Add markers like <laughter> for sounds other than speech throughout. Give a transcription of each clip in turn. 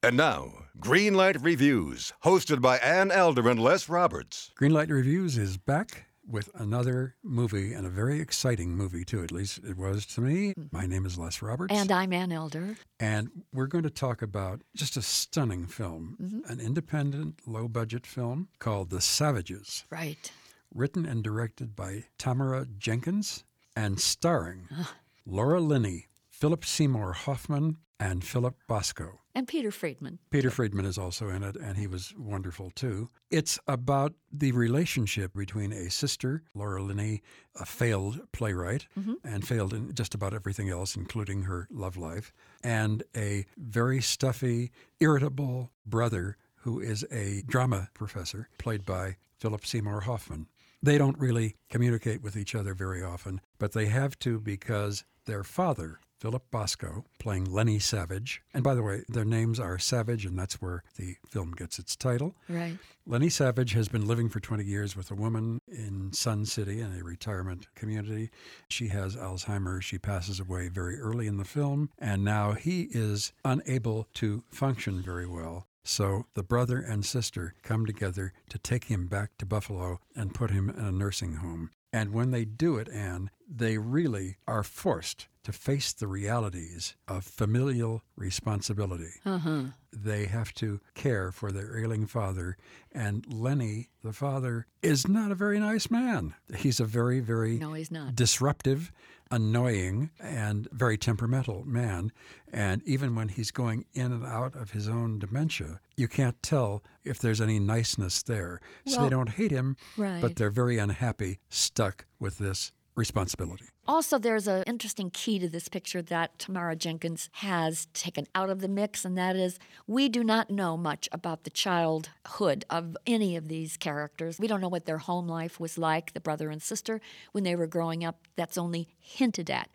And now, Greenlight Reviews, hosted by Ann Elder and Les Roberts. Greenlight Reviews is back with another movie, and a very exciting movie, too. At least it was to me. My name is Les Roberts. And I'm Ann Elder. And we're going to talk about just a stunning film, mm-hmm. an independent, low budget film called The Savages, Right. written and directed by Tamara Jenkins and starring Laura Linney, Philip Seymour Hoffman, and Philip Bosco. And Peter Friedman. Peter Friedman is also in it, and he was wonderful too. It's about the relationship between a sister, Laura Linney, a failed playwright, mm-hmm. and failed in just about everything else, including her love life, and a very stuffy, irritable brother who is a drama professor, played by Philip Seymour Hoffman. They don't really communicate with each other very often, but they have to because their father, Philip Bosco, playing Lenny Savage, and by the way, their names are Savage, and that's where the film gets its title. Right. Lenny Savage has been living for 20 years with a woman in Sun City in a retirement community. She has Alzheimer's. She passes away very early in the film, and now he is unable to function very well. So the brother and sister come together to take him back to Buffalo and put him in a nursing home. And when they do it, Ann, they really are forced to face the realities of familial responsibility. Uh-huh. They have to care for their ailing father. And Lenny, the father, is not a very nice man. He's a very, very No, he's not. disruptive, annoying, and very temperamental man. And even when he's going in and out of his own dementia, you can't tell if there's any niceness there. so they don't hate him, Right. but they're very unhappy, stuck with this responsibility. Also, there's an interesting key to this picture that Tamara Jenkins has taken out of the mix, and that is we do not know much about the childhood of any of these characters. We don't know what their home life was like, the brother and sister, when they were growing up. That's only hinted at.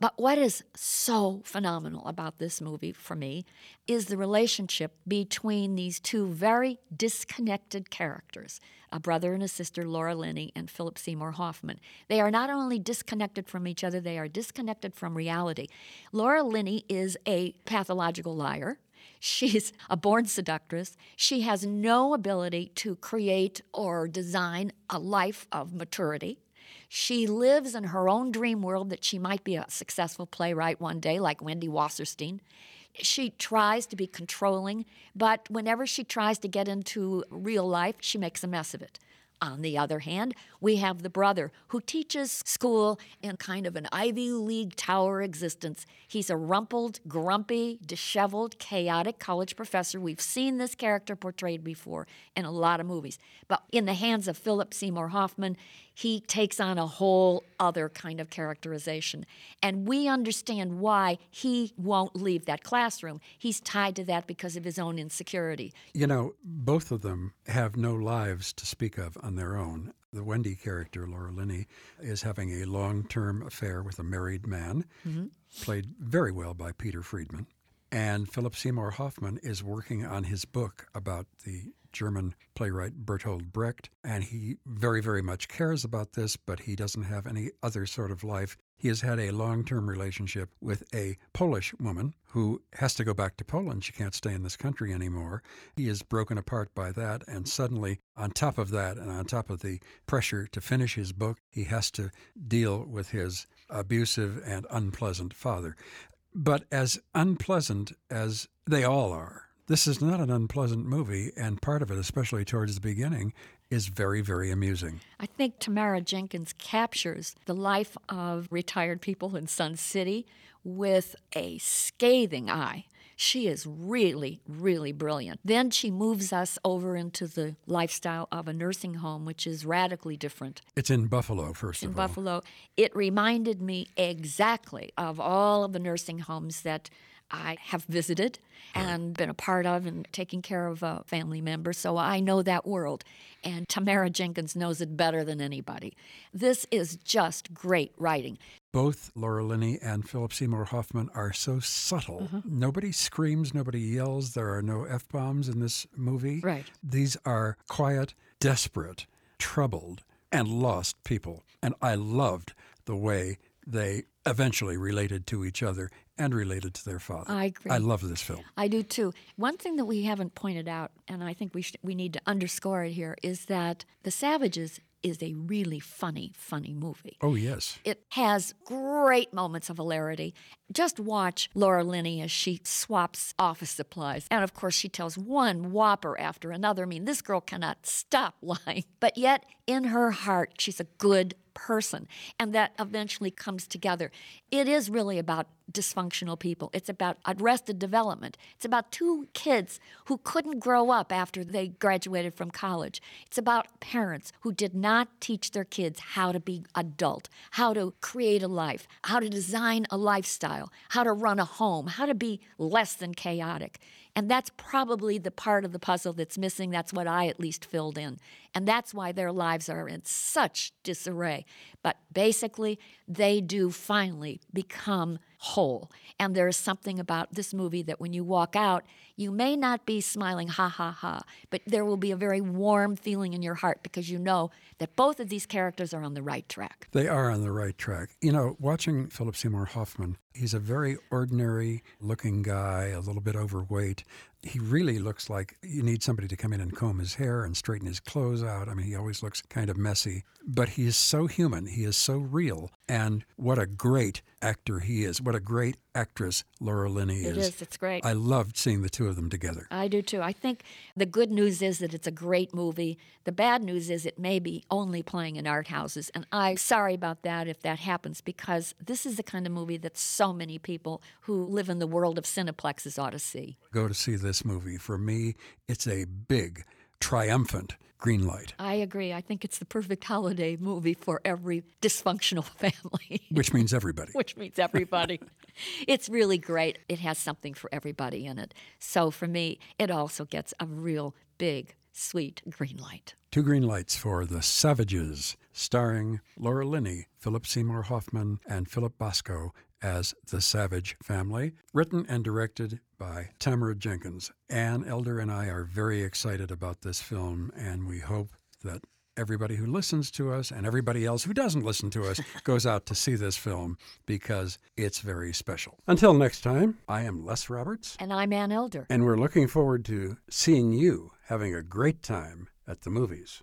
But what is so phenomenal about this movie for me is the relationship between these two very disconnected characters a brother and a sister, Laura Linney and Philip Seymour Hoffman. They are not only disconnected from each other, they are disconnected from reality. Laura Linney is a pathological liar. She's a born seductress. She has no ability to create or design a life of maturity. She lives in her own dream world that she might be a successful playwright one day, like Wendy Wasserstein. She tries to be controlling, but whenever she tries to get into real life, she makes a mess of it. On the other hand, we have the brother who teaches school in kind of an Ivy League tower existence. He's a rumpled, grumpy, disheveled, chaotic college professor. We've seen this character portrayed before in a lot of movies. But in the hands of Philip Seymour Hoffman, he takes on a whole other kind of characterization. And we understand why he won't leave that classroom. He's tied to that because of his own insecurity. You know, both of them have no lives to speak of on their own. The Wendy character, Laura Linney, is having a long term affair with a married man, mm-hmm. played very well by Peter Friedman. And Philip Seymour Hoffman is working on his book about the German playwright Bertolt Brecht. And he very, very much cares about this, but he doesn't have any other sort of life. He has had a long term relationship with a Polish woman who has to go back to Poland. She can't stay in this country anymore. He is broken apart by that. And suddenly, on top of that, and on top of the pressure to finish his book, he has to deal with his abusive and unpleasant father. But as unpleasant as they all are, this is not an unpleasant movie, and part of it, especially towards the beginning, is very, very amusing. I think Tamara Jenkins captures the life of retired people in Sun City with a scathing eye. She is really, really brilliant. Then she moves us over into the lifestyle of a nursing home, which is radically different. It's in Buffalo, first in of all. In Buffalo. It reminded me exactly of all of the nursing homes that I have visited and been a part of and taking care of a family member. So I know that world. And Tamara Jenkins knows it better than anybody. This is just great writing. Both Laura Linney and Philip Seymour Hoffman are so subtle. Mm-hmm. Nobody screams, nobody yells. There are no F bombs in this movie. Right. These are quiet, desperate, troubled, and lost people. And I loved the way they eventually related to each other and related to their father. I agree. I love this film. I do too. One thing that we haven't pointed out, and I think we should, we need to underscore it here, is that The Savages is a really funny, funny movie. Oh, yes. It has great moments of hilarity. Just watch Laura Linney as she swaps office supplies. And of course, she tells one whopper after another. I mean, this girl cannot stop <laughs> lying. But yet, in her heart, she's a good person. And that eventually comes together. It is really about dysfunctional people. It's about arrested development. It's about two kids who couldn't grow up after they graduated from college. It's about parents who did not teach their kids how to be adult, how to create a life, how to design a lifestyle, how to run a home, how to be less than chaotic. And that's probably the part of the puzzle that's missing. That's what I at least filled in. And that's why their lives are in such disarray. But basically, they do finally become whole. And there is something about this movie that when you walk out, you may not be smiling, ha ha ha, but there will be a very warm feeling in your heart because you know that both of these characters are on the right track. They are on the right track. You know, watching Philip Seymour Hoffman, he's a very ordinary looking guy, a little bit overweight. He really looks like you need somebody to come in and comb his hair and straighten his clothes out. I mean, he always looks kind of messy, but he is so human. He is so real. And what a great actor he is. What a great actress Laura Linney It is. is, it's great. I loved seeing the two of them together. I do too. I think the good news is that it's a great movie. The bad news is it may be only playing in art houses. And I'm sorry about that if that happens because this is the kind of movie that so many people who live in the world of cineplexes ought to see. Go to see this movie. For me, it's a big, triumphant green light, I agree. I think it's the perfect holiday movie for every dysfunctional <laughs> family. which means everybody. which means everybody. <laughs> it's really great. It has something for everybody in it. So for me, it also gets a real big, sweet green light. Two green lights for The Savages, starring Laura Linney, Philip Seymour Hoffman, and Philip Bosco as the Savage family. Written and directed by Tamara Jenkins. Ann Elder and I are very excited about this film, and we hope that everybody who listens to us and everybody else who doesn't listen to us <laughs> goes out to see this film because it's very special. Until next time, I am Les Roberts, And I'm Ann Elder. and we're looking forward to seeing you having a great time at the movies.